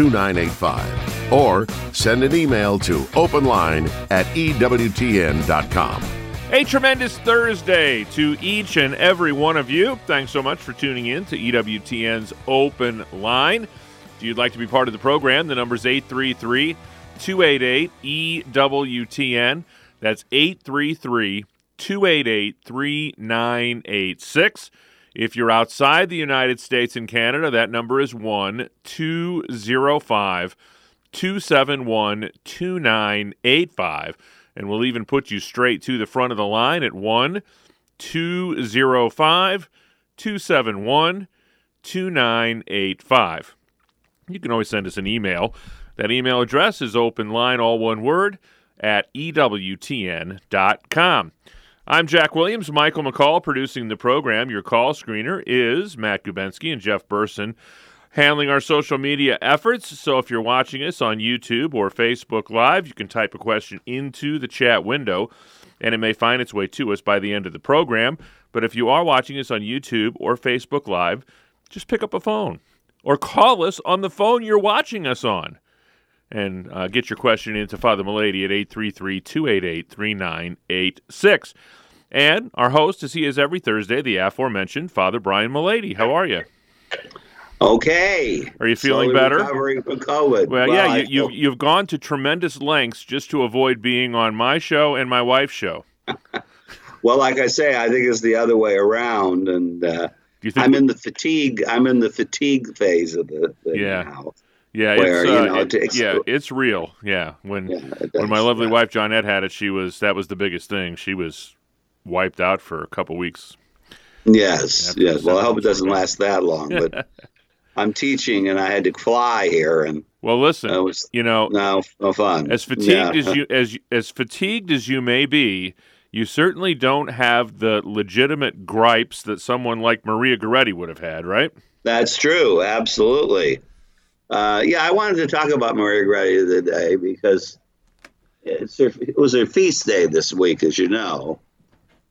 2985 or send an email to openline at EWTN.com. A tremendous Thursday to each and every one of you. Thanks so much for tuning in to EWTN's Open Line. If you'd like to be part of the program, the number is 833 288 EWTN. That's 833 288 3986. If you're outside the United States and Canada, that number is 1 205 271 2985. And we'll even put you straight to the front of the line at 1 205 271 2985. You can always send us an email. That email address is open line, all one word, at EWTN.com. I'm Jack Williams, Michael McCall producing the program. Your call screener is Matt Gubensky and Jeff Burson handling our social media efforts. So if you're watching us on YouTube or Facebook Live, you can type a question into the chat window and it may find its way to us by the end of the program. But if you are watching us on YouTube or Facebook Live, just pick up a phone or call us on the phone you're watching us on and uh, get your question into Father Mullady at 833 288 3986. And our host, as he is every Thursday, the aforementioned Father Brian Mullady. How are you? Okay. Are you feeling Slowly better? Recovering from COVID. Well, yeah, I you, you, you've gone to tremendous lengths just to avoid being on my show and my wife's show. well, like I say, I think it's the other way around, and uh, you? I'm in the fatigue. I'm in the fatigue phase of the thing Yeah. now. yeah, where, it's you uh, know, it- yeah, it's real. Yeah, when Yeah, when my lovely yeah. wife Johnette had it, she was that was the biggest thing. She was wiped out for a couple weeks. Yes, yes. Well, I hope it doesn't last that long, but I'm teaching, and I had to fly here, and Well, listen, it was you know, no, no fun. as fatigued Yeah. as you as as fatigued as you may be, you certainly don't have the legitimate gripes that someone like Maria Goretti would have had, right? That's true. Absolutely. Uh, yeah, I wanted to talk about Maria Goretti today because it's her, it was her feast day this week, as you know.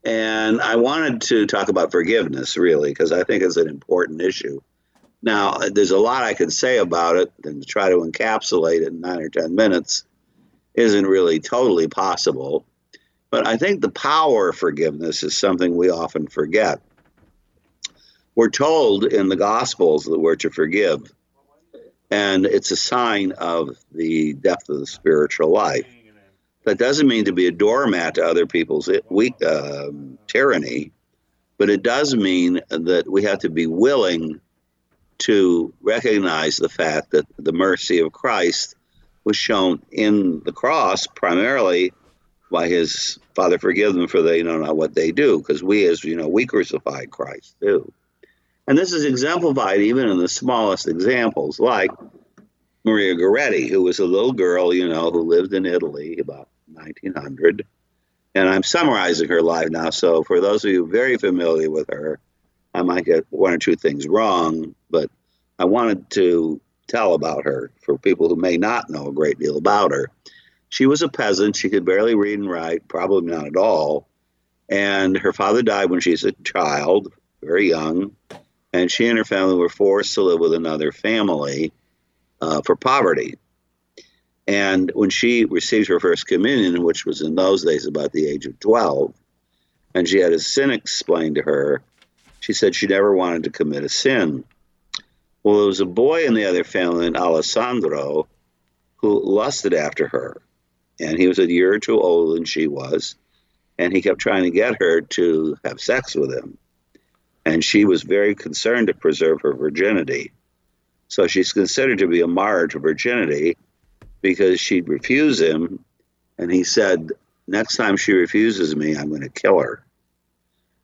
And I wanted to talk about forgiveness, really, because I think it's an important issue. Now, there's a lot I could say about it, and to try to encapsulate it in nine or 10 minutes isn't really totally possible. But I think the power of forgiveness is something we often forget. We're told in the Gospels that we're to forgive, and it's a sign of the depth of the spiritual life. That doesn't mean to be a doormat to other people's weak um, tyranny, but it does mean that we have to be willing to recognize the fact that the mercy of Christ was shown in the cross primarily by his Father, forgive them for they know not what they do, because we, as you know, we crucified Christ too. And this is exemplified even in the smallest examples, like Maria Goretti, who was a little girl, you know, who lived in Italy about 1900. And I'm summarizing her life now. So for those of you very familiar with her, I might get one or two things wrong, but I wanted to tell about her for people who may not know a great deal about her. She was a peasant. She could barely read and write, probably not at all. And her father died when she was a child, very young. And she and her family were forced to live with another family uh, for poverty. And when she received her first communion, which was in those days about the age of 12, and she had a sin explained to her, she said she never wanted to commit a sin. Well, there was a boy in the other family, Alessandro, who lusted after her. And he was a year or two older than she was. And he kept trying to get her to have sex with him. And she was very concerned to preserve her virginity. So she's considered to be a martyr to virginity because she'd refuse him. And he said, Next time she refuses me, I'm going to kill her.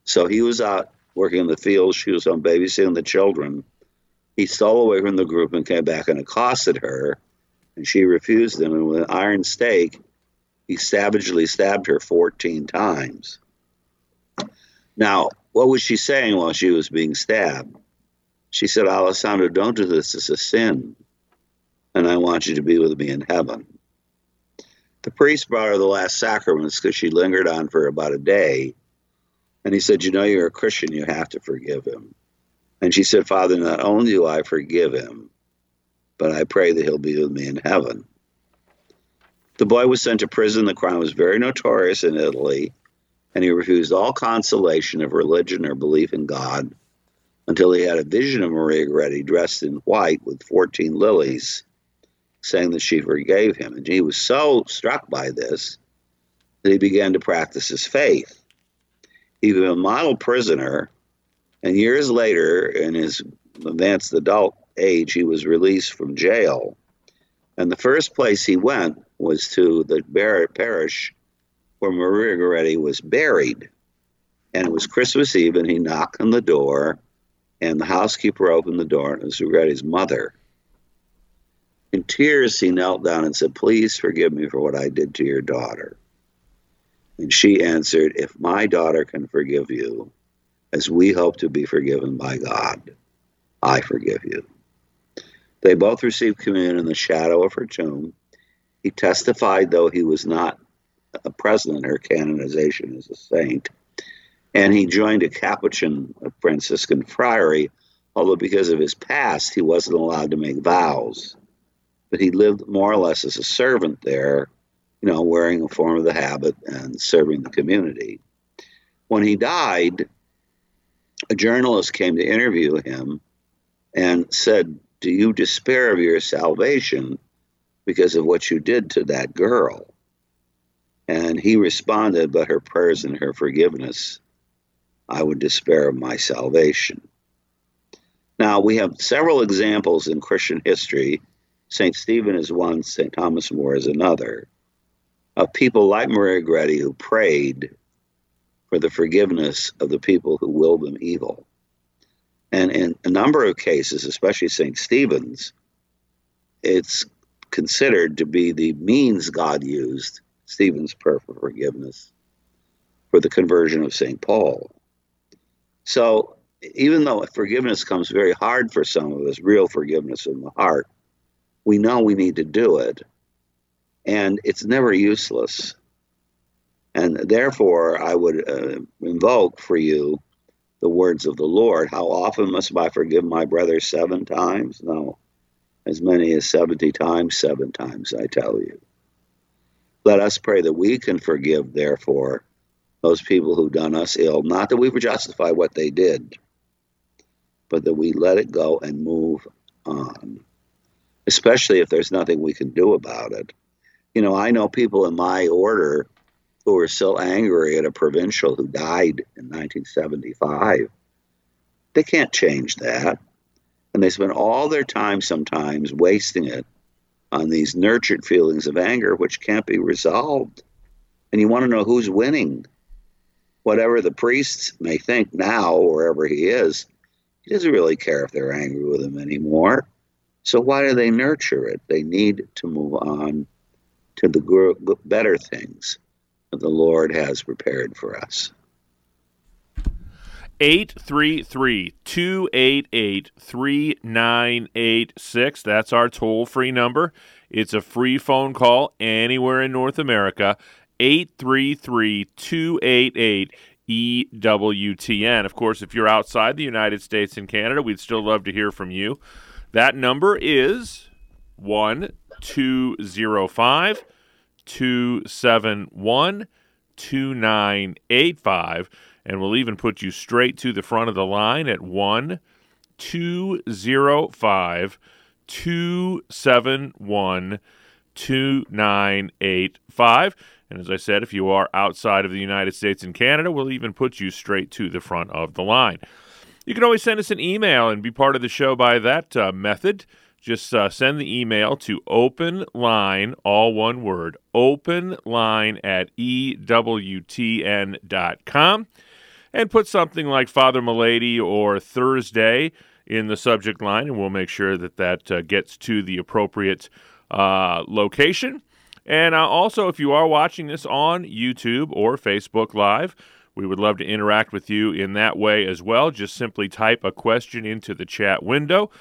So he was out working in the fields. She was on babysitting the children. He stole away from the group and came back and accosted her. And she refused him. And with an iron stake, he savagely stabbed her 14 times. Now, what was she saying while she was being stabbed? She said, Alessandro, don't do this. It's a sin. And I want you to be with me in heaven. The priest brought her the last sacraments because she lingered on for about a day. And he said, You know, you're a Christian. You have to forgive him. And she said, Father, not only do I forgive him, but I pray that he'll be with me in heaven. The boy was sent to prison. The crime was very notorious in Italy, and he refused all consolation of religion or belief in God until he had a vision of Maria Goretti dressed in white with 14 lilies, saying that she forgave him. And he was so struck by this that he began to practice his faith. He was a model prisoner, and years later, in his advanced adult age, he was released from jail. And the first place he went was to the parish where Maria Goretti was buried. And it was Christmas Eve, and he knocked on the door, and the housekeeper opened the door, and it was Goretti's mother. In tears, he knelt down and said, Please forgive me for what I did to your daughter. And she answered, If my daughter can forgive you, as we hope to be forgiven by God, I forgive you. They both received communion in the shadow of her tomb. He testified, though he was not a present in her canonization as a saint, and he joined a Capuchin Franciscan friary, although because of his past, he wasn't allowed to make vows. But he lived more or less as a servant there, you know, wearing a form of the habit and serving the community. When he died, a journalist came to interview him and said, Do you despair of your salvation because of what you did to that girl? And he responded, But her prayers and her forgiveness, I would despair of my salvation. Now, we have several examples in Christian history. St. Stephen is one, St. Thomas More is another, of people like Maria Goretti who prayed for the forgiveness of the people who willed them evil. And in a number of cases, especially St. Stephen's, it's considered to be the means God used, Stephen's prayer for forgiveness, for the conversion of St. Paul. So even though forgiveness comes very hard for some of us, real forgiveness in the heart, we know we need to do it. And it's never useless. And therefore, I would uh, invoke for you the words of the Lord. How often must I forgive my brother seven times? No, as many as 70 times, seven times, I tell you. Let us pray that we can forgive, therefore, those people who've done us ill. Not that we would justify what they did, but that we let it go and move on, especially if there's nothing we can do about it. You know, I know people in my order who are still angry at a provincial who died in 1975. They can't change that. And they spend all their time sometimes wasting it on these nurtured feelings of anger, which can't be resolved. And you want to know who's winning. Whatever the priest may think now, wherever he is, he doesn't really care if they're angry with him anymore. So why do they nurture it? They need to move on to the better things that the Lord has prepared for us. 833 288 3986. That's our toll free number. It's a free phone call anywhere in North America. 833 288 EWTN. Of course, if you're outside the United States and Canada, we'd still love to hear from you. That number is 1205 271 2985. And we'll even put you straight to the front of the line at 1 205 271 2985. And as I said, if you are outside of the United States and Canada, we'll even put you straight to the front of the line. You can always send us an email and be part of the show by that uh, method. Just uh, send the email to open line, all one word, open line at EWTN.com, and put something like Father Mullady or Thursday in the subject line, and we'll make sure that that uh, gets to the appropriate uh, location. And uh, also, if you are watching this on YouTube or Facebook Live, we would love to interact with you in that way as well. Just simply type a question into the chat window.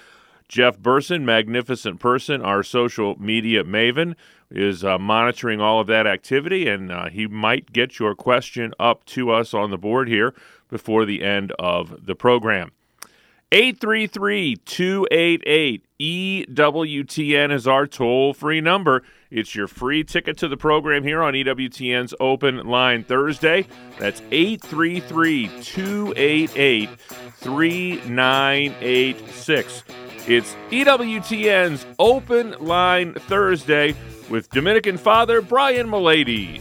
Jeff Burson, magnificent person, our social media maven, is uh, monitoring all of that activity, and uh, he might get your question up to us on the board here before the end of the program. 833 288 EWTN is our toll free number. It's your free ticket to the program here on EWTN's Open Line Thursday. That's 833 288 3986. It's EWTN's Open Line Thursday with Dominican Father Brian Mullady.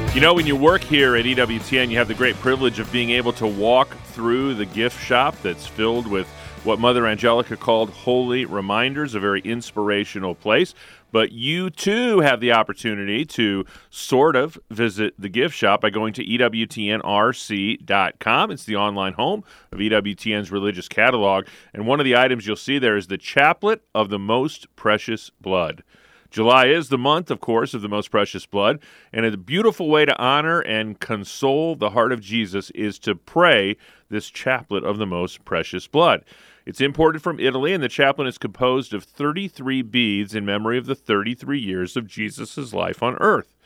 You know, when you work here at EWTN, you have the great privilege of being able to walk through the gift shop that's filled with what Mother Angelica called holy reminders, a very inspirational place. But you too have the opportunity to sort of visit the gift shop by going to EWTNRC.com. It's the online home of EWTN's religious catalog. And one of the items you'll see there is the Chaplet of the Most Precious Blood. July is the month, of course, of the most precious blood, and a beautiful way to honor and console the heart of Jesus is to pray this chaplet of the most precious blood. It's imported from Italy, and the chaplet is composed of 33 beads in memory of the 33 years of Jesus' life on earth.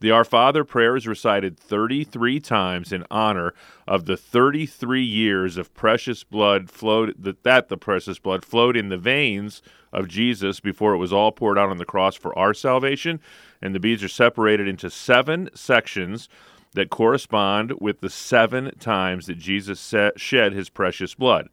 The Our Father prayer is recited 33 times in honor of the 33 years of precious blood flowed that, that the precious blood flowed in the veins of Jesus before it was all poured out on the cross for our salvation. And the beads are separated into seven sections that correspond with the seven times that Jesus shed his precious blood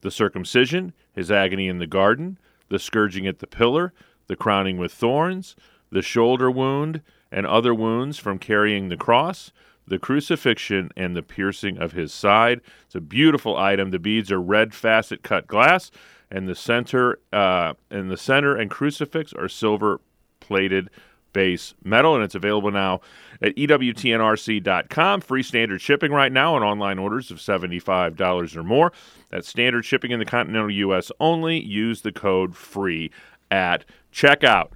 the circumcision, his agony in the garden, the scourging at the pillar, the crowning with thorns, the shoulder wound, and other wounds from carrying the cross, the crucifixion, and the piercing of his side. It's a beautiful item. The beads are red facet cut glass and the center uh, and the center and crucifix are silver plated base metal, and it's available now at EWTNRC.com. Free standard shipping right now on online orders of $75 or more. That's standard shipping in the continental U.S. only. Use the code FREE at checkout.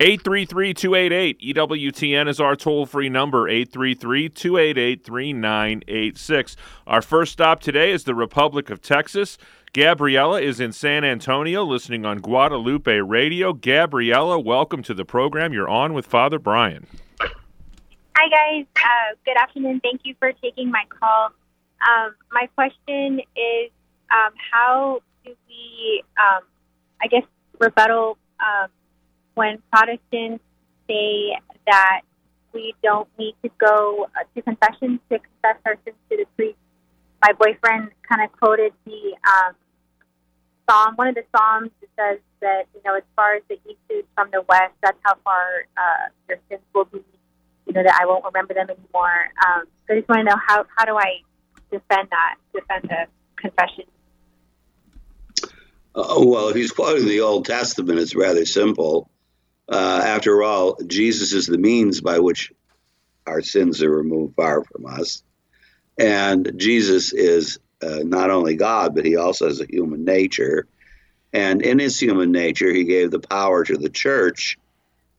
833 288 EWTN is our toll free number, 833 288 3986. Our first stop today is the Republic of Texas. Gabriella is in San Antonio listening on Guadalupe Radio. Gabriella, welcome to the program. You're on with Father Brian. Hi, guys. Uh, good afternoon. Thank you for taking my call. Um, my question is um, how do we, um, I guess, rebuttal um, when Protestants say that we don't need to go uh, to confession to confess our sins to the priest? My boyfriend kind of quoted the um, psalm, one of the psalms that says that you know, as far as the east is from the west, that's how far uh, your sins will be. You know that I won't remember them anymore. Um, so I just want to know how how do I defend that, defend the confession. Uh, well, if he's quoting the Old Testament, it's rather simple. Uh, after all, Jesus is the means by which our sins are removed far from us. And Jesus is uh, not only God, but he also has a human nature. And in his human nature, he gave the power to the church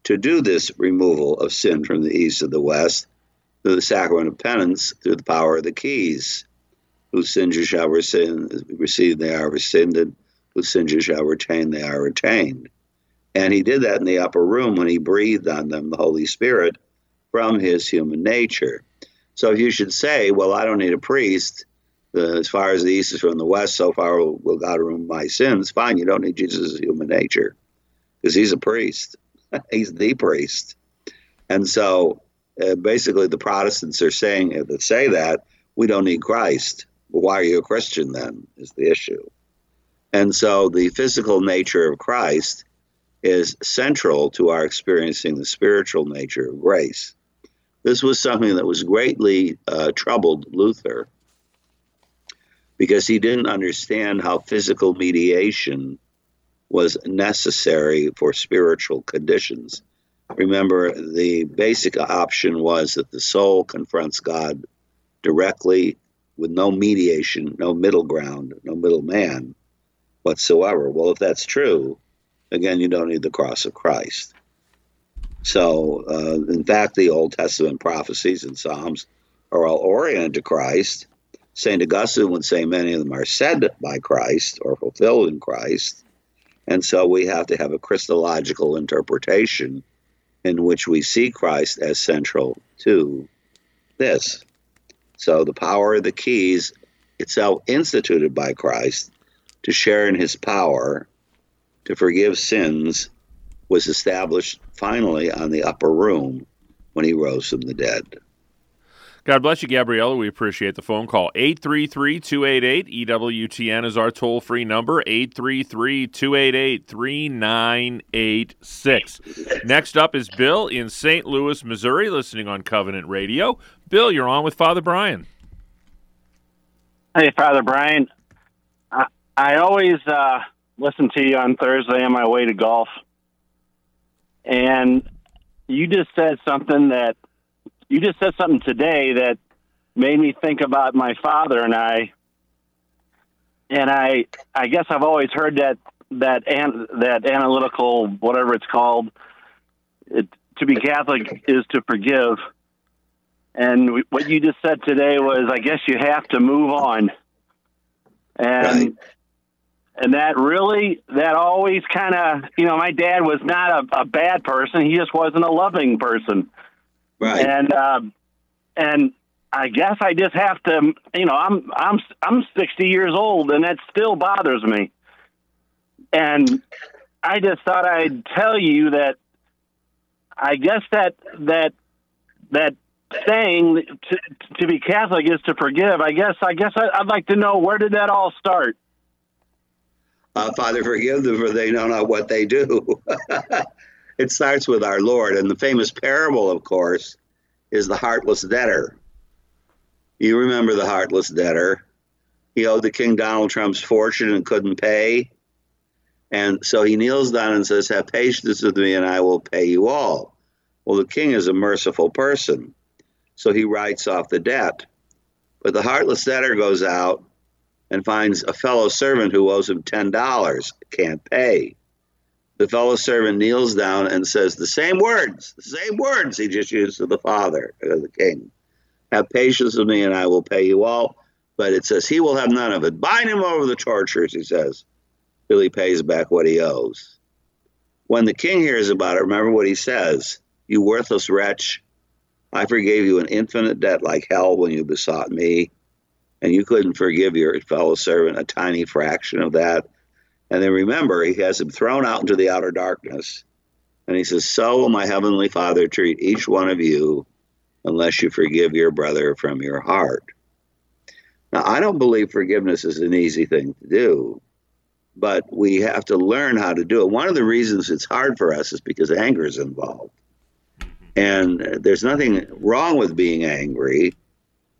to do this removal of sin from the east to the west through the sacrament of penance, through the power of the keys. Whose sins you shall receive, they are rescinded. Whose sins you shall retain, they are retained. And he did that in the upper room when he breathed on them the Holy Spirit from his human nature. So if you should say, well, I don't need a priest, as far as the east is from the west, so far will, God remove my sins. Fine, you don't need Jesus' human nature because he's a priest. he's the priest. And so uh, basically the Protestants are saying uh, that say that we don't need Christ. Why are you a Christian then? Is the issue. And so the physical nature of Christ is central to our experiencing the spiritual nature of grace. This was something that was greatly uh, troubled Luther because he didn't understand how physical mediation was necessary for spiritual conditions. Remember, the basic option was that the soul confronts God directly with no mediation, no middle ground, no middle man whatsoever. Well, if that's true, again, you don't need the cross of Christ. So, uh, in fact, the Old Testament prophecies and Psalms are all oriented to Christ. St. Augustine would say many of them are said by Christ or fulfilled in Christ. And so we have to have a Christological interpretation in which we see Christ as central to this. So the power of the keys itself instituted by Christ to share in his power to forgive sins was established finally on the upper room when he rose from the dead. God bless you, Gabriella. We appreciate the phone call. 833 288 EWTN is our toll free number 833 288 3986. Next up is Bill in St. Louis, Missouri, listening on Covenant Radio. Bill, you're on with Father Brian. Hey, Father Brian. I, I always uh, listen to you on Thursday on my way to golf. And you just said something that you just said something today that made me think about my father and I. And I, I guess I've always heard that that an, that analytical whatever it's called. It, to be Catholic is to forgive. And what you just said today was, I guess you have to move on. And right. And that really, that always kind of, you know, my dad was not a, a bad person. He just wasn't a loving person. Right. And um, and I guess I just have to, you know, I'm I'm I'm 60 years old, and that still bothers me. And I just thought I'd tell you that I guess that that that saying to, to be Catholic is to forgive. I guess I guess I, would like to know where did that all start. Uh, Father, forgive them for they know not what they do. it starts with our Lord. And the famous parable, of course, is the heartless debtor. You remember the heartless debtor. He owed the King Donald Trump's fortune and couldn't pay. And so he kneels down and says, Have patience with me and I will pay you all. Well, the king is a merciful person. So he writes off the debt. But the heartless debtor goes out and finds a fellow servant who owes him $10, can't pay the fellow servant kneels down and says the same words, the same words he just used to the father, uh, the king. Have patience with me and I will pay you all. But it says he will have none of it. Bind him over the tortures, he says, till he pays back what he owes. When the king hears about it, remember what he says You worthless wretch, I forgave you an infinite debt like hell when you besought me, and you couldn't forgive your fellow servant a tiny fraction of that. And then remember, he has him thrown out into the outer darkness. And he says, So will my heavenly Father treat each one of you unless you forgive your brother from your heart. Now, I don't believe forgiveness is an easy thing to do, but we have to learn how to do it. One of the reasons it's hard for us is because anger is involved. And there's nothing wrong with being angry.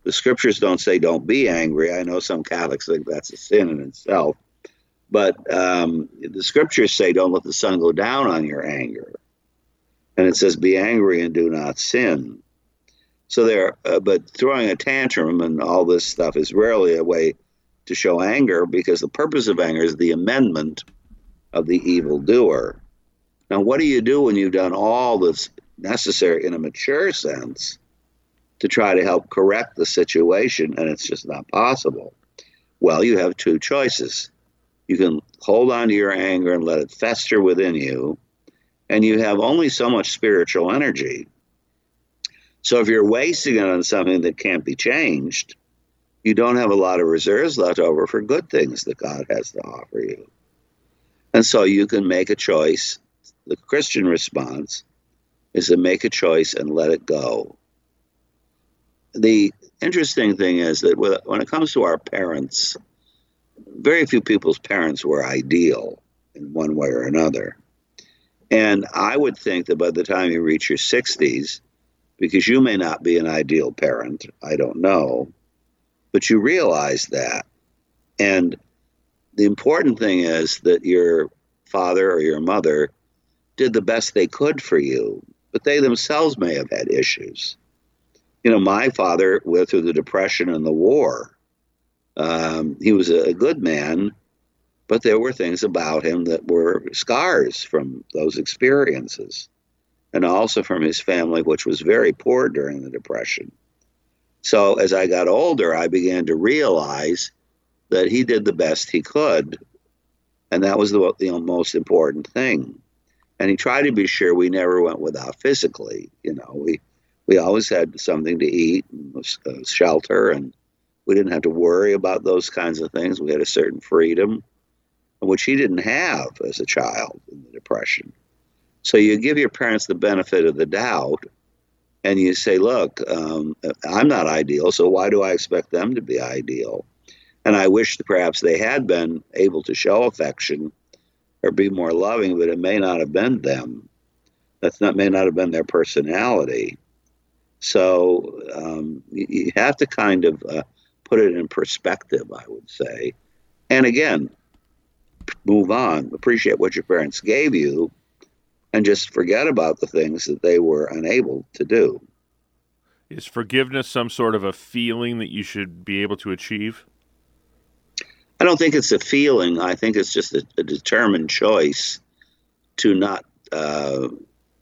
The scriptures don't say don't be angry. I know some Catholics think that's a sin in itself. But um, the scriptures say, don't let the sun go down on your anger. And it says, be angry and do not sin. So there, uh, but throwing a tantrum and all this stuff is rarely a way to show anger because the purpose of anger is the amendment of the evil doer. Now, what do you do when you've done all that's necessary in a mature sense to try to help correct the situation and it's just not possible? Well, you have two choices you can hold on to your anger and let it fester within you. And you have only so much spiritual energy. So if you're wasting it on something that can't be changed, you don't have a lot of reserves left over for good things that God has to offer you. And so you can make a choice. The Christian response is to make a choice and let it go. The interesting thing is that when it comes to our parents, very few people's parents were ideal in one way or another. And I would think that by the time you reach your 60s, because you may not be an ideal parent, I don't know, but you realize that. And the important thing is that your father or your mother did the best they could for you, but they themselves may have had issues. You know, my father went through the Depression and the war. Um, he was a good man, but there were things about him that were scars from those experiences and also from his family, which was very poor during the Depression. So as I got older, I began to realize that he did the best he could, and that was the, the most important thing. And he tried to be sure we never went without physically. You know, we we always had something to eat, and shelter, and we didn't have to worry about those kinds of things. We had a certain freedom, which he didn't have as a child in the Depression. So you give your parents the benefit of the doubt, and you say, "Look, um, I'm not ideal, so why do I expect them to be ideal?" And I wish that perhaps they had been able to show affection or be more loving, but it may not have been them. That's not may not have been their personality. So um, you, have to kind of uh, put it in perspective, I would say. And again, move on, appreciate what your parents gave you, and just forget about the things that they were unable to do. Is forgiveness some sort of a feeling that you should be able to achieve? I don't think it's a feeling. I think it's just a, a determined choice to not uh,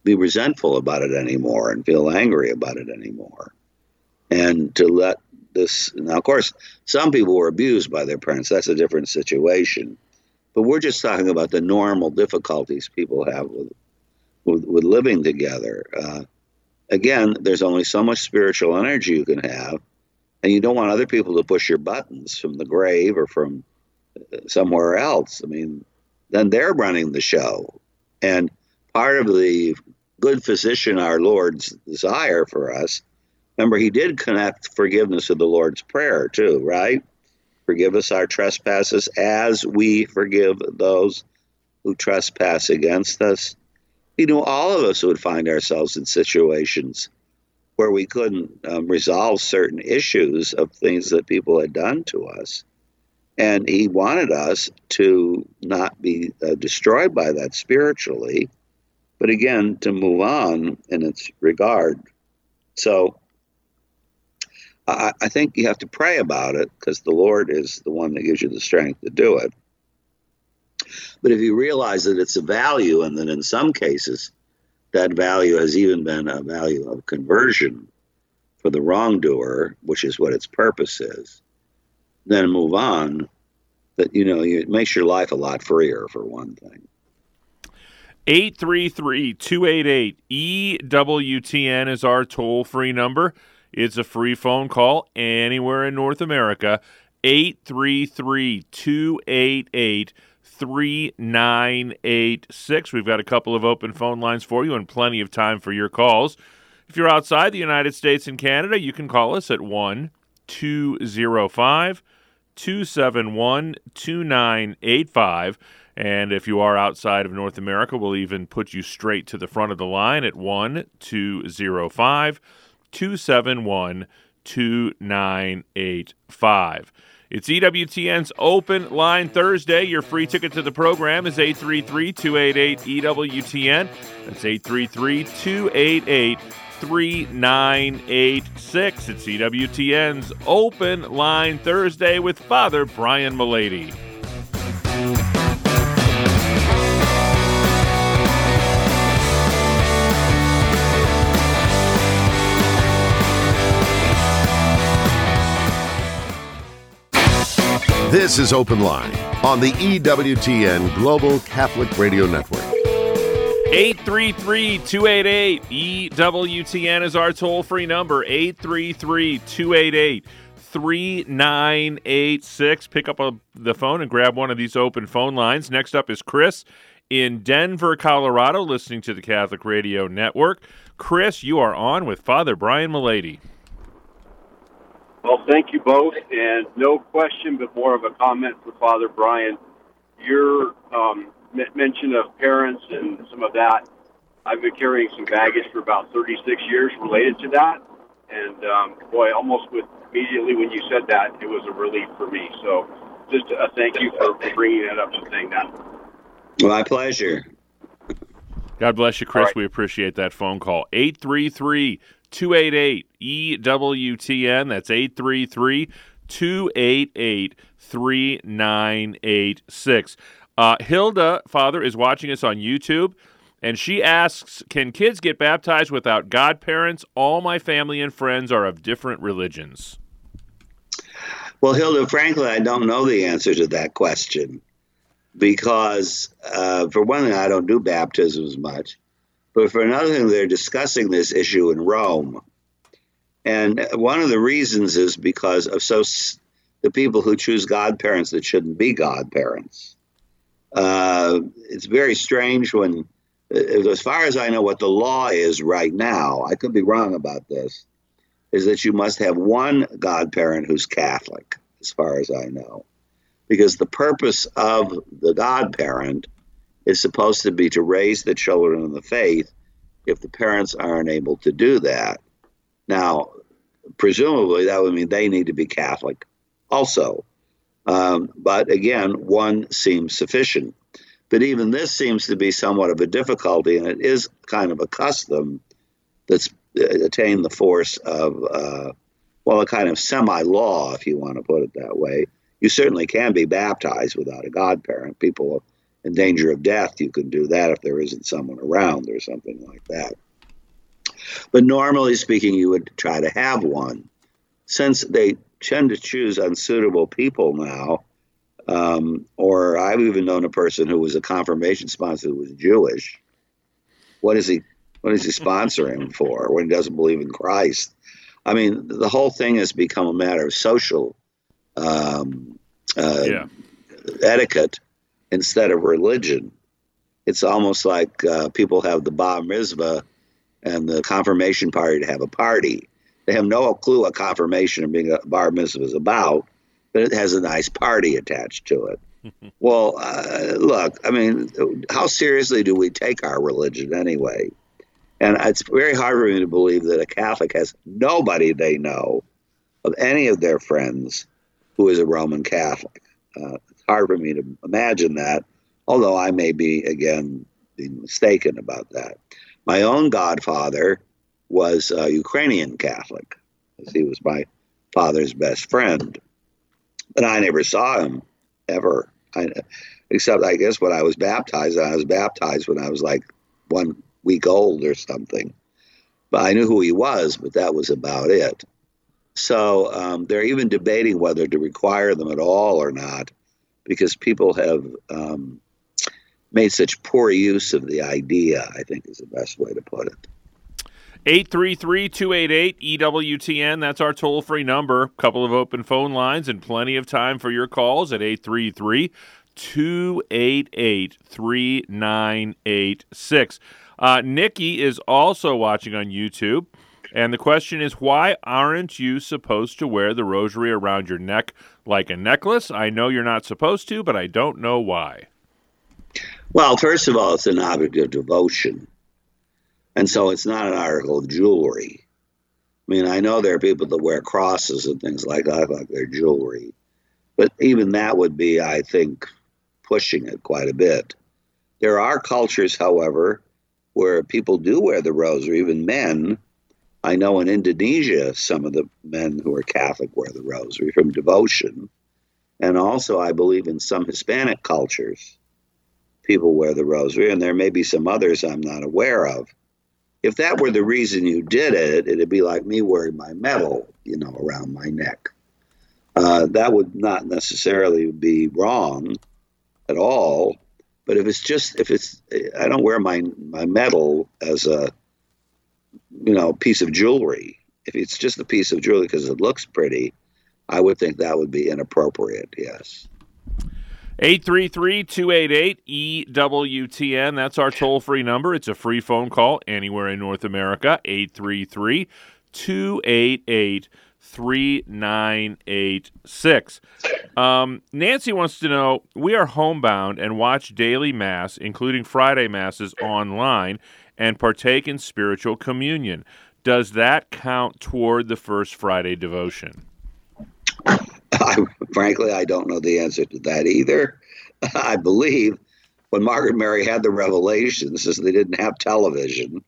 be resentful about it anymore and feel angry about it anymore. And to let this, now, of course, some people were abused by their parents. That's a different situation. But we're just talking about the normal difficulties people have with, with, with living together. Uh, again, there's only so much spiritual energy you can have and you don't want other people to push your buttons from the grave or from uh, somewhere else. I mean, then they're running the show. And part of the good physician, our Lord's desire for us, remember, he did connect forgiveness of the Lord's Prayer, too, right? Forgive us our trespasses as we forgive those who trespass against us. He knew all of us would find ourselves in situations where we couldn't um, resolve certain issues of things that people had done to us. And he wanted us to not be uh, destroyed by that spiritually, but again, to move on in its regard. So I, I think you have to pray about it because the Lord is the one that gives you the strength to do it. But if you realize that it's a value and that in some cases that value has even been a value of conversion for the wrongdoer, which is what its purpose is, then move on. That you know, it makes your life a lot freer for one thing. 833-288-EWTN is our toll-free number. It's a free phone call anywhere in North America. 833 288 3986. We've got a couple of open phone lines for you and plenty of time for your calls. If you're outside the United States and Canada, you can call us at 1 205 271 2985. And if you are outside of North America, we'll even put you straight to the front of the line at 1 205 271 2985. It's EWTN's Open Line Thursday. Your free ticket to the program is 833 288 EWTN. That's 833 288 3986. It's EWTN's Open Line Thursday with Father Brian Mullady. This is Open Line on the EWTN Global Catholic Radio Network. 833 288 EWTN is our toll free number. 833 288 3986. Pick up a, the phone and grab one of these open phone lines. Next up is Chris in Denver, Colorado, listening to the Catholic Radio Network. Chris, you are on with Father Brian Mullady. Well, thank you both, and no question, but more of a comment for Father Brian. Your um, mention of parents and some of that, I've been carrying some baggage for about 36 years related to that, and um, boy, almost with immediately when you said that, it was a relief for me. So, just a thank you for bringing that up and saying that. My pleasure. God bless you, Chris. Right. We appreciate that phone call. 833 288 EWTN. That's 833 288 3986. Uh, Hilda, Father, is watching us on YouTube, and she asks Can kids get baptized without godparents? All my family and friends are of different religions. Well, Hilda, frankly, I don't know the answer to that question because, uh, for one thing, I don't do baptisms much. But for another thing, they're discussing this issue in Rome. And one of the reasons is because of so the people who choose godparents that shouldn't be godparents. Uh, it's very strange when, uh, as far as I know, what the law is right now, I could be wrong about this, is that you must have one godparent who's Catholic, as far as I know. Because the purpose of the godparent is supposed to be to raise the children in the faith if the parents aren't able to do that. Now, presumably, that would mean they need to be Catholic also. Um, but again, one seems sufficient. But even this seems to be somewhat of a difficulty, and it is kind of a custom that's attained the force of, uh, well, a kind of semi law, if you want to put it that way. You certainly can be baptized without a godparent. People in danger of death, you can do that if there isn't someone around or something like that. But normally speaking, you would try to have one. Since they tend to choose unsuitable people now, um, or I've even known a person who was a confirmation sponsor who was Jewish. What is he? What is he sponsoring for when he doesn't believe in Christ? I mean, the whole thing has become a matter of social um, uh, yeah. etiquette instead of religion. It's almost like uh, people have the bar mitzvah and the confirmation party to have a party. They have no clue what confirmation or being a bar mitzvah is about, but it has a nice party attached to it. well, uh, look, I mean, how seriously do we take our religion anyway? And it's very hard for me to believe that a Catholic has nobody they know of any of their friends who is a Roman Catholic. Uh, it's hard for me to imagine that, although I may be, again, be mistaken about that. My own godfather was a Ukrainian Catholic, as he was my father's best friend. But I never saw him ever, I, except I guess when I was baptized. I was baptized when I was like one week old or something. But I knew who he was, but that was about it. So um, they're even debating whether to require them at all or not because people have um, made such poor use of the idea, I think is the best way to put it. 833 288 EWTN. That's our toll free number. A Couple of open phone lines and plenty of time for your calls at 833 288 3986. Uh, Nikki is also watching on YouTube. And the question is, why aren't you supposed to wear the rosary around your neck like a necklace? I know you're not supposed to, but I don't know why. Well, first of all, it's an object of devotion. And so it's not an article of jewelry. I mean, I know there are people that wear crosses and things like that, like their jewelry. But even that would be, I think, pushing it quite a bit. There are cultures, however, where people do wear the rosary, even men, I know in Indonesia, some of the men who are Catholic wear the rosary from devotion. And also, I believe in some Hispanic cultures, people wear the rosary, and there may be some others I'm not aware of. If that were the reason you did it, it'd be like me wearing my medal, you know, around my neck. Uh, that would not necessarily be wrong at all. But if it's just, if it's, I don't wear my, my medal as a you know, piece of jewelry. If it's just a piece of jewelry because it looks pretty, I would think that would be inappropriate. Yes. 833-288-EWTN. That's our toll-free number. It's a free phone call anywhere in North America. 833 288 3986. Um, Nancy wants to know We are homebound and watch daily Mass, including Friday Masses, online and partake in spiritual communion. Does that count toward the First Friday devotion? I, frankly, I don't know the answer to that either. I believe when Margaret Mary had the revelations, since they didn't have television,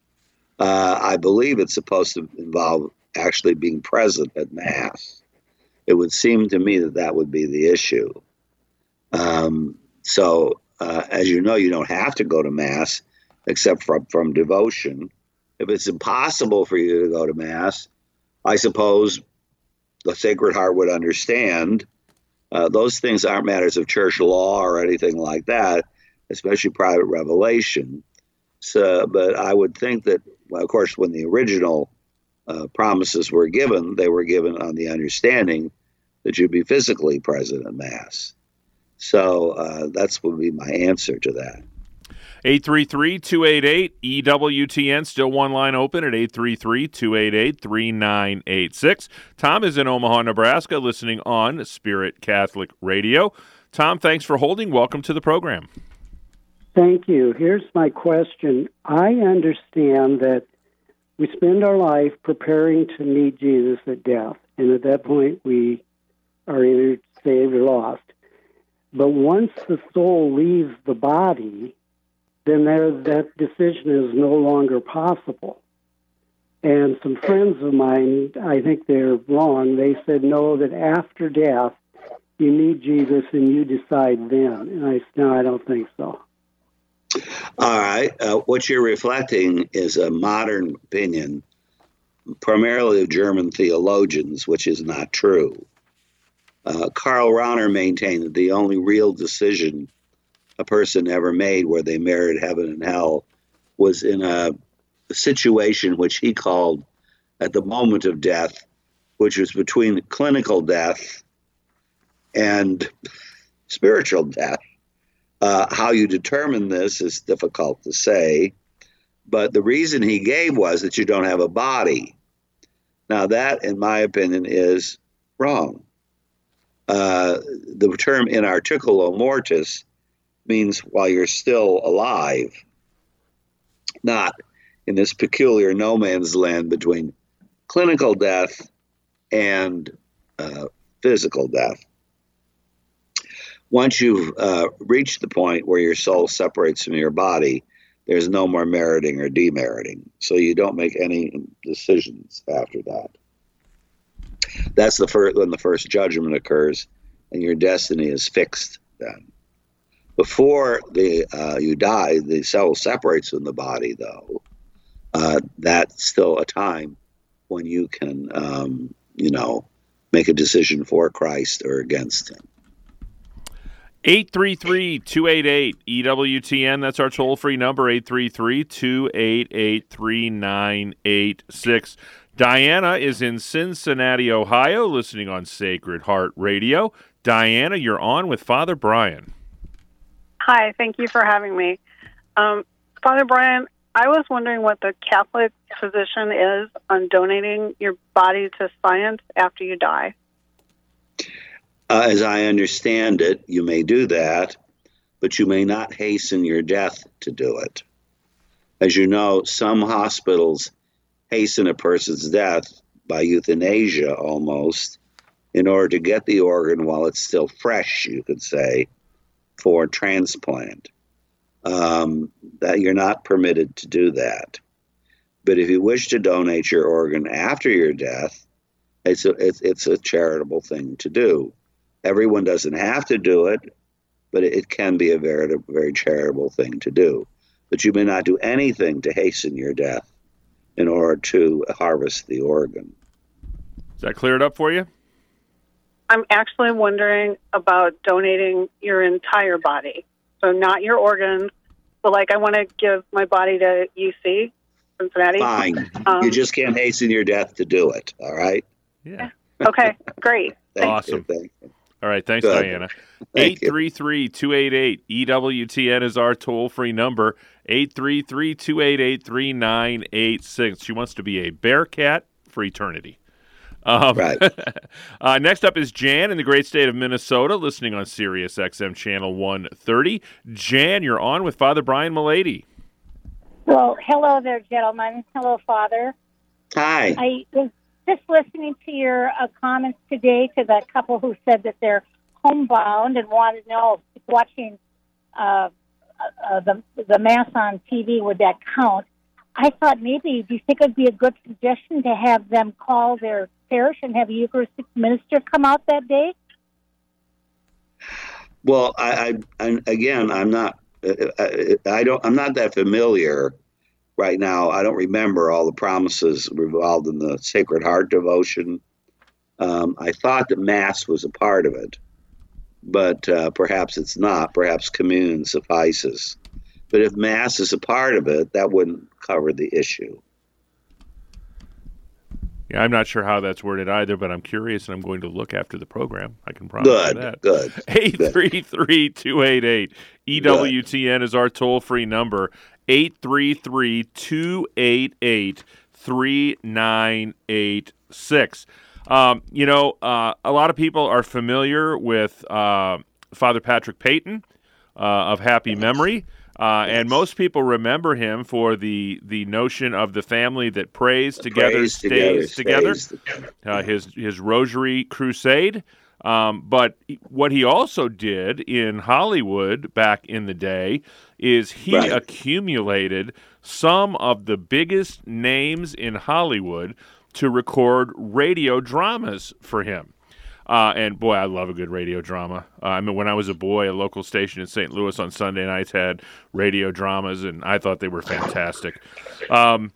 uh, I believe it's supposed to involve actually being present at Mass. It would seem to me that that would be the issue. Um, so, uh, as you know, you don't have to go to Mass except from, from devotion. If it's impossible for you to go to Mass, I suppose the Sacred Heart would understand. Uh, those things aren't matters of church law or anything like that, especially private revelation. So, but I would think that, well, of course, when the original uh, promises were given, they were given on the understanding that you'd be physically present at Mass. So uh, that's would be my answer to that. 833 288 EWTN, still one line open at 833 288 3986. Tom is in Omaha, Nebraska, listening on Spirit Catholic Radio. Tom, thanks for holding. Welcome to the program. Thank you. Here's my question. I understand that we spend our life preparing to meet Jesus at death, and at that point we are either saved or lost. But once the soul leaves the body, then there, that decision is no longer possible. And some friends of mine, I think they're wrong. They said, no, that after death, you need Jesus and you decide then. And I said, no, I don't think so. All right. Uh, what you're reflecting is a modern opinion, primarily of German theologians, which is not true. Uh, Karl Rahner maintained that the only real decision a person ever made where they merited heaven and hell was in a, situation which he called at the moment of death, which was between clinical death and spiritual death. Uh, how you determine this is difficult to say, but the reason he gave was that you don't have a body. Now, that, in my opinion, is wrong. Uh, the term in articulo mortis means while you're still alive, not in this peculiar no man's land between clinical death and uh, physical death. Once you've uh, reached the point where your soul separates from your body, there's no more meriting or demeriting. So you don't make any decisions after that. That's the first when the first judgment occurs, and your destiny is fixed. Then, before the uh, you die, the cell separates from the body. Though uh, that's still a time when you can, um, you know, make a decision for Christ or against Him. 833 288 EWTN. That's our toll free number, 833 288 3986. Diana is in Cincinnati, Ohio, listening on Sacred Heart Radio. Diana, you're on with Father Brian. Hi, thank you for having me. Um, Father Brian, I was wondering what the Catholic position is on donating your body to science after you die. Uh, as I understand it, you may do that, but you may not hasten your death to do it. As you know, some hospitals hasten a person's death by euthanasia almost in order to get the organ while it's still fresh, you could say, for transplant. Um, that you're not permitted to do that. But if you wish to donate your organ after your death, it's a, it's, it's a charitable thing to do. Everyone doesn't have to do it, but it can be a very, very charitable thing to do. But you may not do anything to hasten your death in order to harvest the organ. Is that cleared up for you? I'm actually wondering about donating your entire body. So, not your organs, but like I want to give my body to UC, Cincinnati. Fine. Um, you just can't hasten your death to do it. All right? Yeah. Okay, great. awesome. You, All right. Thanks, Good. Diana. 833 288 EWTN is our toll free number. 833 288 3986. She wants to be a bear cat for eternity. Um, Right. uh, next up is Jan in the great state of Minnesota, listening on Sirius XM channel 130. Jan, you're on with Father Brian Mullady. Well, hello there, gentlemen. Hello, Father. Hi. I was just listening to your uh, comments today to that couple who said that they're homebound and wanted to know if watching uh, uh, the the mass on TV would that count? I thought maybe do you think it'd be a good suggestion to have them call their parish and have a Eucharistic minister come out that day? Well, I, I, again, I'm not. I, I don't. I'm not that familiar right now. I don't remember all the promises involved in the Sacred Heart devotion. Um, I thought that Mass was a part of it, but uh, perhaps it's not. Perhaps commune suffices. But if Mass is a part of it, that wouldn't cover the issue. I'm not sure how that's worded either, but I'm curious and I'm going to look after the program. I can promise you that. good. 833 288 EWTN is our toll free number. 833 288 3986. Um, you know, uh, a lot of people are familiar with uh, Father Patrick Peyton uh, of happy memory. Uh, and most people remember him for the the notion of the family that prays together, Prays stays together, stays together. uh, his his Rosary Crusade. Um, but what he also did in Hollywood back in the day is he Right. accumulated some of the biggest names in Hollywood to record radio dramas for him. Uh, and boy, I love a good radio drama. Uh, I mean, when I was a boy, a local station in St. Louis on Sunday nights had radio dramas, and I thought they were fantastic. Um,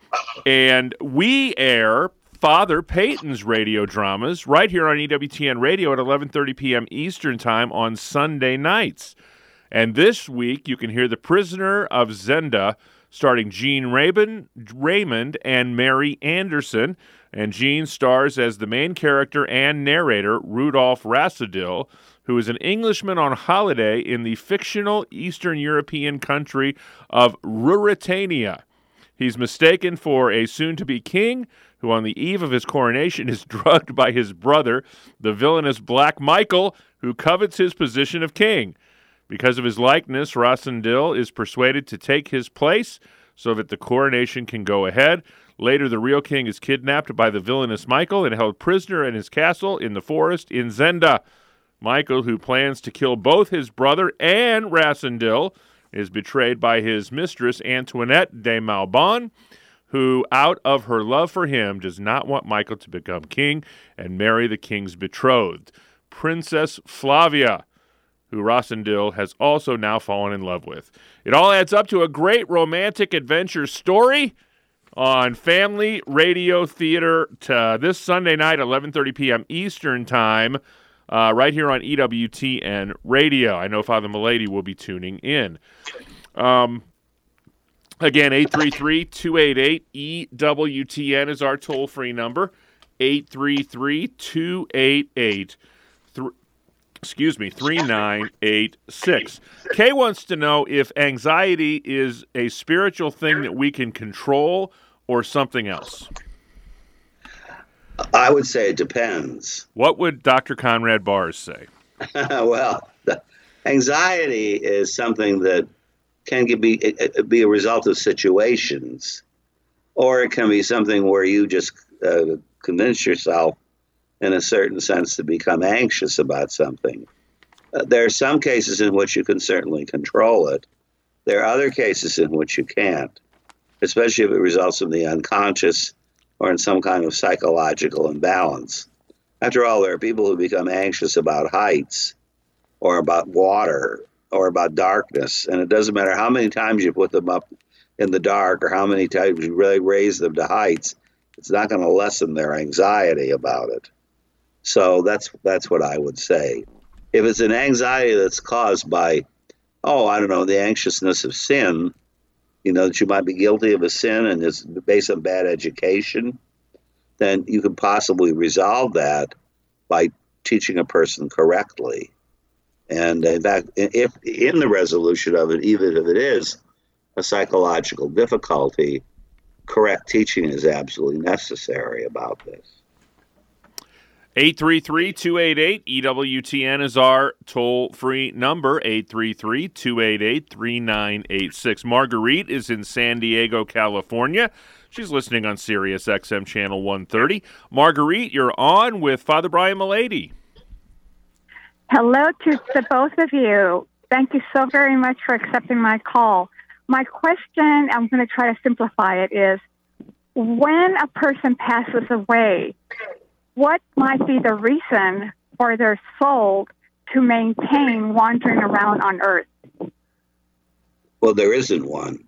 and we air Father Peyton's radio dramas right here on EWTN Radio at 11:30 p.m. Eastern Time on Sunday nights. And this week, you can hear The Prisoner of Zenda, starring Gene Raymond, Raymond and Mary Anderson. And Gene stars as the main character and narrator, Rudolph Rassendyll, who is an Englishman on holiday in the fictional Eastern European country of Ruritania. He's mistaken for a soon to be king who, on the eve of his coronation, is drugged by his brother, the villainous Black Michael, who covets his position of king. Because of his likeness, Rassendyll is persuaded to take his place so that the coronation can go ahead. Later, the real king is kidnapped by the villainous Michael and held prisoner in his castle in the forest in Zenda. Michael, who plans to kill both his brother and Rassendyll, is betrayed by his mistress Antoinette de Mauban, who, out of her love for him, does not want Michael to become king and marry the king's betrothed, Princess Flavia, who Rassendyll has also now fallen in love with. It all adds up to a great romantic adventure story on Family Radio Theater this Sunday night, 11:30 p.m. Eastern Time, uh, right here on EWTN Radio. I know Father Mullady will be tuning in. Um, again, 833-288-EWTN is our toll-free number. 833-288 excuse me, 3986. Kay wants to know if anxiety is a spiritual thing that we can control or something else. I would say it depends. What would Dr. Conrad Baars say? well, anxiety is something that can be be a result of situations, or it can be something where you just uh, convince yourself, in a certain sense, to become anxious about something. Uh, there are some cases in which you can certainly control it. There are other cases in which you can't, especially if it results from the unconscious or in some kind of psychological imbalance. After all, there are people who become anxious about heights or about water or about darkness. And it doesn't matter how many times you put them up in the dark or how many times you really raise them to heights, it's not going to lessen their anxiety about it. So that's that's what I would say. If it's an anxiety that's caused by, oh, I don't know, the anxiousness of sin, you know, that you might be guilty of a sin and it's based on bad education, then you can possibly resolve that by teaching a person correctly. And in fact, if in the resolution of it, even if it is a psychological difficulty, correct teaching is absolutely necessary about this. 833 288 EWTN is our toll free number, 833 288 3986. Marguerite is in San Diego, California. She's listening on Sirius XM Channel 130. Marguerite, you're on with Father Brian Mullady. Hello to the both of you. Thank you so very much for accepting my call. My question, I'm going to try to simplify it, is when a person passes away, what might be the reason for their soul to maintain wandering around on earth? Well, there isn't one.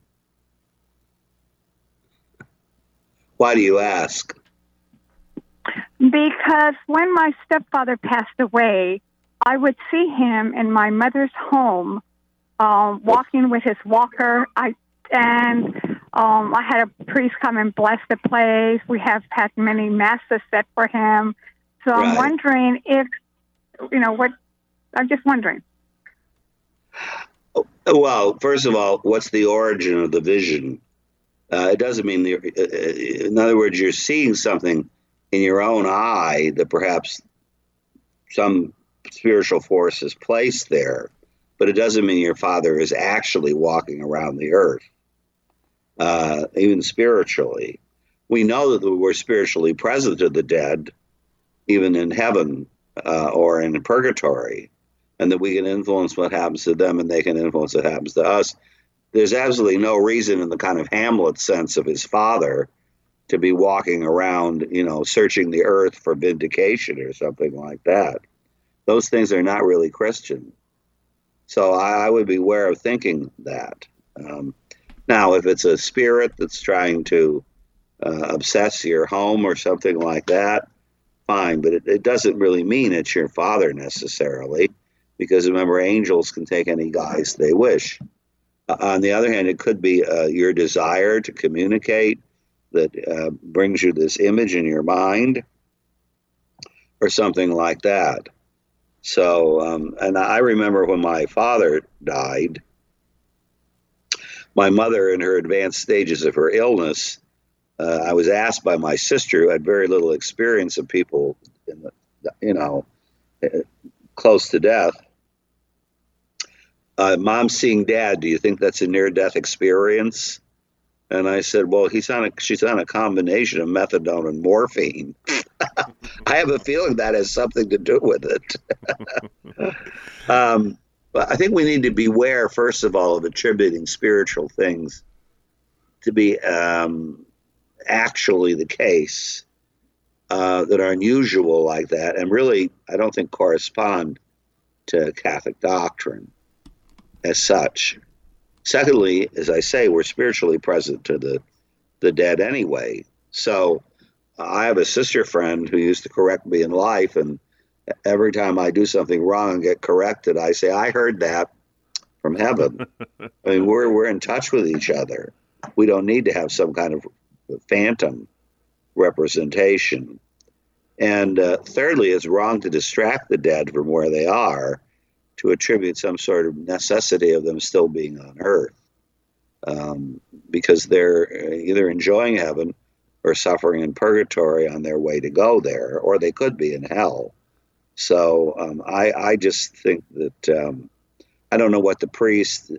Why do you ask? Because when my stepfather passed away, I would see him in my mother's home, um, walking with his walker. I and um, I had a priest come and bless the place. We have had many masses set for him. So I'm wondering if, you know, what, I'm just wondering. Well, first of all, what's the origin of the vision? Uh, it doesn't mean, the, uh, in other words, you're seeing something in your own eye that perhaps some spiritual force is placed there, but it doesn't mean your father is actually walking around the earth, uh, even spiritually. We know that we're spiritually present to the dead, even in heaven uh, or in purgatory and that we can influence what happens to them and they can influence what happens to us. There's absolutely no reason in the kind of Hamlet sense of his father to be walking around, you know, searching the earth for vindication or something like that. Those things are not really Christian. So I, I would beware of thinking that. Um, now, if it's a spirit that's trying to uh, obsess your home or something like that, fine, but it, it doesn't really mean it's your father necessarily because remember, angels can take any guise they wish. Uh, on the other hand, it could be uh, your desire to communicate that uh, brings you this image in your mind or something like that. So, um, and I remember when my father died, my mother, in her advanced stages of her illness, uh, I was asked by my sister, who had very little experience of people, the, you know, uh, close to death. Uh, Mom seeing dad, do you think that's a near death experience? And I said, well, he's on a, she's on a combination of methadone and morphine. I have a feeling that has something to do with it. um, but I think we need to beware, first of all, of attributing spiritual things to be um, actually the case uh, that are unusual like that, and really, I don't think correspond to Catholic doctrine as such. Secondly, as I say, we're spiritually present to the the dead anyway. So I have a sister friend who used to correct me in life, and every time I do something wrong and get corrected, I say, "I heard that from heaven." I mean, we're we're in touch with each other. We don't need to have some kind of phantom representation. And uh, thirdly, it's wrong to distract the dead from where they are to attribute some sort of necessity of them still being on earth um, because they're either enjoying heaven or suffering in purgatory on their way to go there, or they could be in hell. So um, I, I just think that um, I don't know what the priest,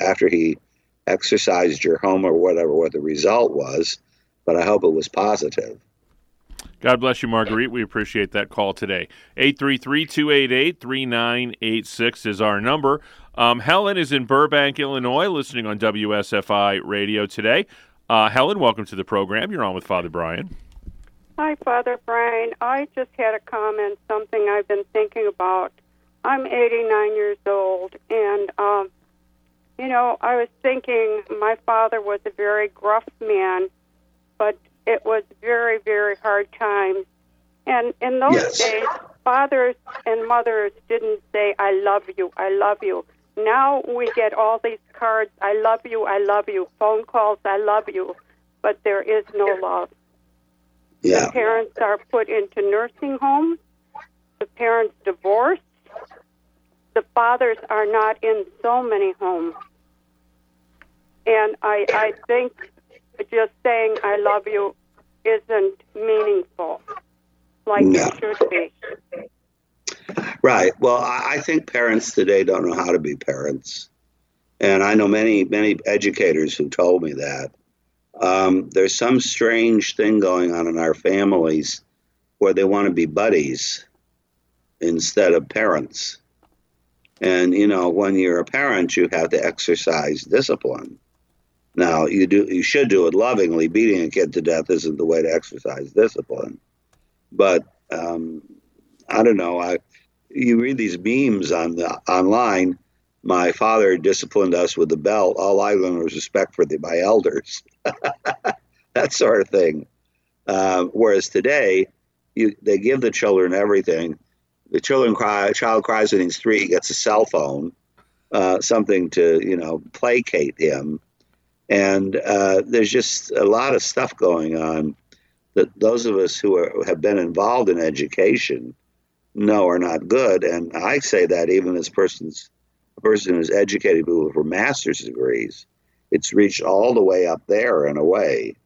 after he exercised your home or whatever, what the result was, but I hope it was positive. God bless you, Marguerite. We appreciate that call today. 833 288 3986 is our number. Um, Helen is in Burbank, Illinois, listening on WSFI radio today. Uh, Helen, welcome to the program. You're on with Father Brian. Hi, Father Brian. I just had a comment, something I've been thinking about. I'm 89 years old, and, um, you know, I was thinking my father was a very gruff man, but it was very, very hard times. And in those Yes. days, fathers and mothers didn't say, I love you, I love you. Now we get all these cards, I love you, I love you, phone calls, I love you, but there is no love. Yeah. The parents are put into nursing homes. The parents divorce. The fathers are not in so many homes. And I, I think just saying I love you isn't meaningful. like No. it should be. Right. Well, I I think parents today don't know how to be parents, and I know many many educators who told me that. Um, there's some strange thing going on in our families where they want to be buddies instead of parents. And you know, when you're a parent, you have to exercise discipline. Now, you do you should do it lovingly. Beating a kid to death isn't the way to exercise discipline. But um, I don't know. I you read these memes on the online. My father disciplined us with the belt. All I learned was respect for the, my elders, that sort of thing. Um, whereas today, you they give the children everything. The children cry. Child cries when he's three, gets a cell phone, uh, something to you know placate him, and uh, there's just a lot of stuff going on that those of us who are, have been involved in education know are not good. And I say that even as persons, a person who's educated people for master's degrees, it's reached all the way up there in a way.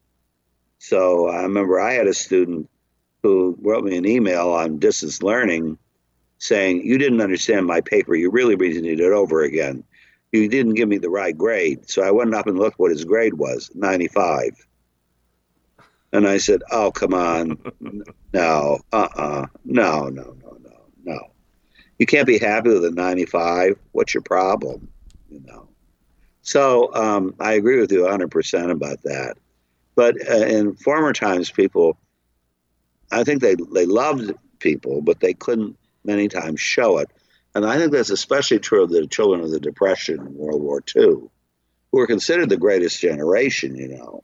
So I remember I had a student who wrote me an email on distance learning saying, You didn't understand my paper. You really need to do it over again. You didn't give me the right grade. So I went up and looked what his grade was 95. And I said, Oh, come on. No, uh uh No, no, no, no, no. You can't be happy with a 95. What's your problem? You know. So um, I agree with you 100% about that. But uh, in former times, people, I think they, they loved people, but they couldn't many times show it. And I think that's especially true of the children of the Depression in World War II, who were considered the greatest generation, you know.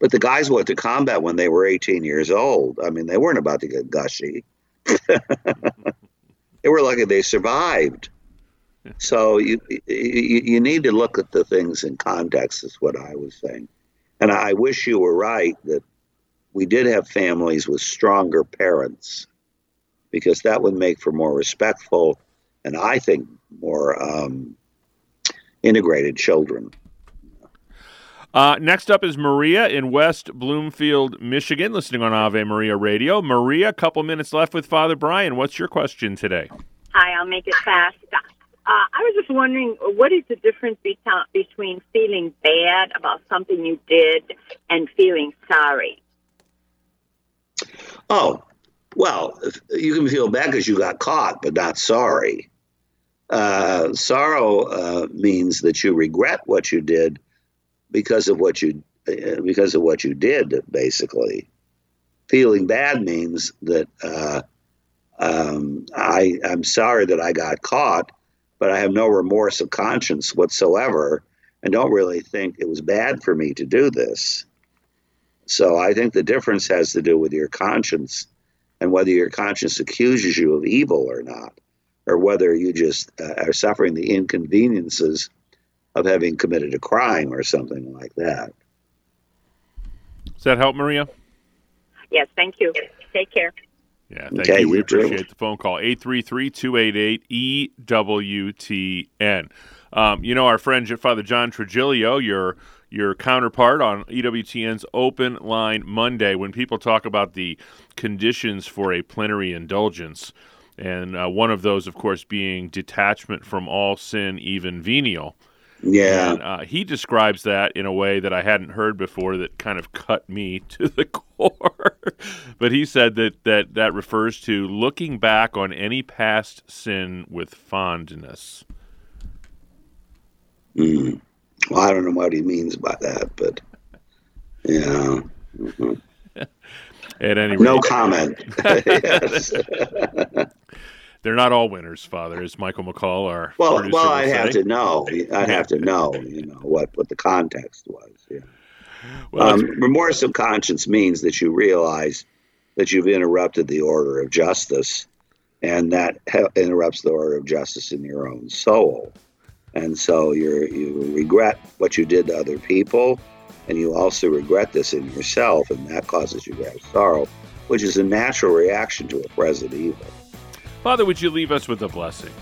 But the guys went to combat when they were 18 years old. I mean, they weren't about to get gushy. they were lucky they survived. So you, you you need to look at the things in context. Is what I was saying, and I wish you were right that we did have families with stronger parents, because that would make for more respectful, and I think more um, integrated children. Uh, next up is Maria in West Bloomfield, Michigan, listening on Ave Maria Radio. Maria, a couple minutes left with Father Brian. What's your question today? Hi, I'll make it fast. Uh, I was just wondering, what is the difference be- between feeling bad about something you did and feeling sorry? Oh, well, you can feel bad because you got caught, but not sorry. Uh, sorrow uh, means that you regret what you did because of what you uh, because of what you did. Basically, feeling bad means that uh, um, I I'm sorry that I got caught, but I have no remorse of conscience whatsoever, and don't really think it was bad for me to do this. So I think the difference has to do with your conscience and whether your conscience accuses you of evil or not, or whether you just uh, are suffering the inconveniences of having committed a crime or something like that. Does that help, Maria? Yes, thank you. Take care. Yeah, thank Okay, you. We appreciate the phone call. 833-288-EWTN. Um, you know, our friend Father John Trigilio, your your counterpart on EWTN's Open Line Monday, when people talk about the conditions for a plenary indulgence, and uh, one of those, of course, being detachment from all sin, even venial. Yeah. And, uh, he describes that in a way that I hadn't heard before that kind of cut me to the core. But he said that, that that refers to looking back on any past sin with fondness. Mm. Well, I don't know what he means by that, but yeah. Mhm. At any No comment. they're not all winners, Father, as Michael McCall, our Well, well, I'd have to know. I'd have to know, you know, what, what the context was. Yeah. Well, um, remorse of conscience means that you realize that you've interrupted the order of justice, and that ha- interrupts the order of justice in your own soul. And so you you regret what you did to other people, and you also regret this in yourself, and that causes you have sorrow, which is a natural reaction to a present evil. Father, would you leave us with a blessing?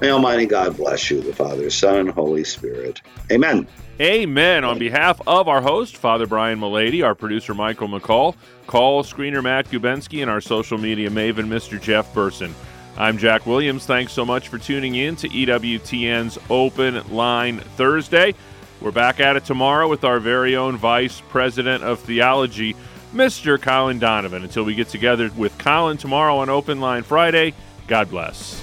May Almighty God bless you, the Father, Son, and Holy Spirit. Amen. Amen. On behalf of our host, Father Brian Mullady, our producer, Michael McCall, call screener Matt Gubensky, and our social media maven, Mr. Jeff Burson. I'm Jack Williams. Thanks so much for tuning in to EWTN's Open Line Thursday. We're back at it tomorrow with our very own Vice President of Theology, Mr. Colin Donovan. Until we get together with Colin tomorrow on Open Line Friday, God bless.